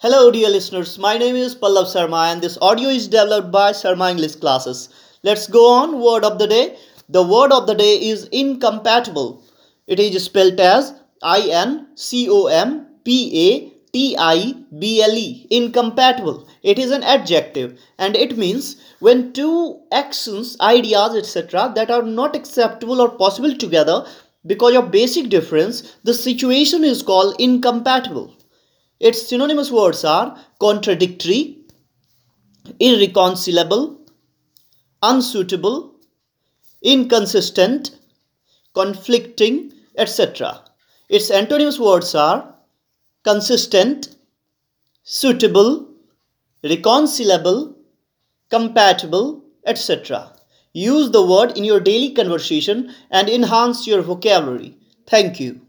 Hello, dear listeners. My name is Pallav Sharma and this audio is developed by Sharma English classes. Let's go on. Word of the day. The word of the day is incompatible. It is spelled as I N C O M P A T I B L E. Incompatible. It is an adjective and it means when two actions, ideas, etc., that are not acceptable or possible together because of basic difference, the situation is called incompatible. Its synonymous words are contradictory, irreconcilable, unsuitable, inconsistent, conflicting, etc. Its antonymous words are consistent, suitable, reconcilable, compatible, etc. Use the word in your daily conversation and enhance your vocabulary. Thank you.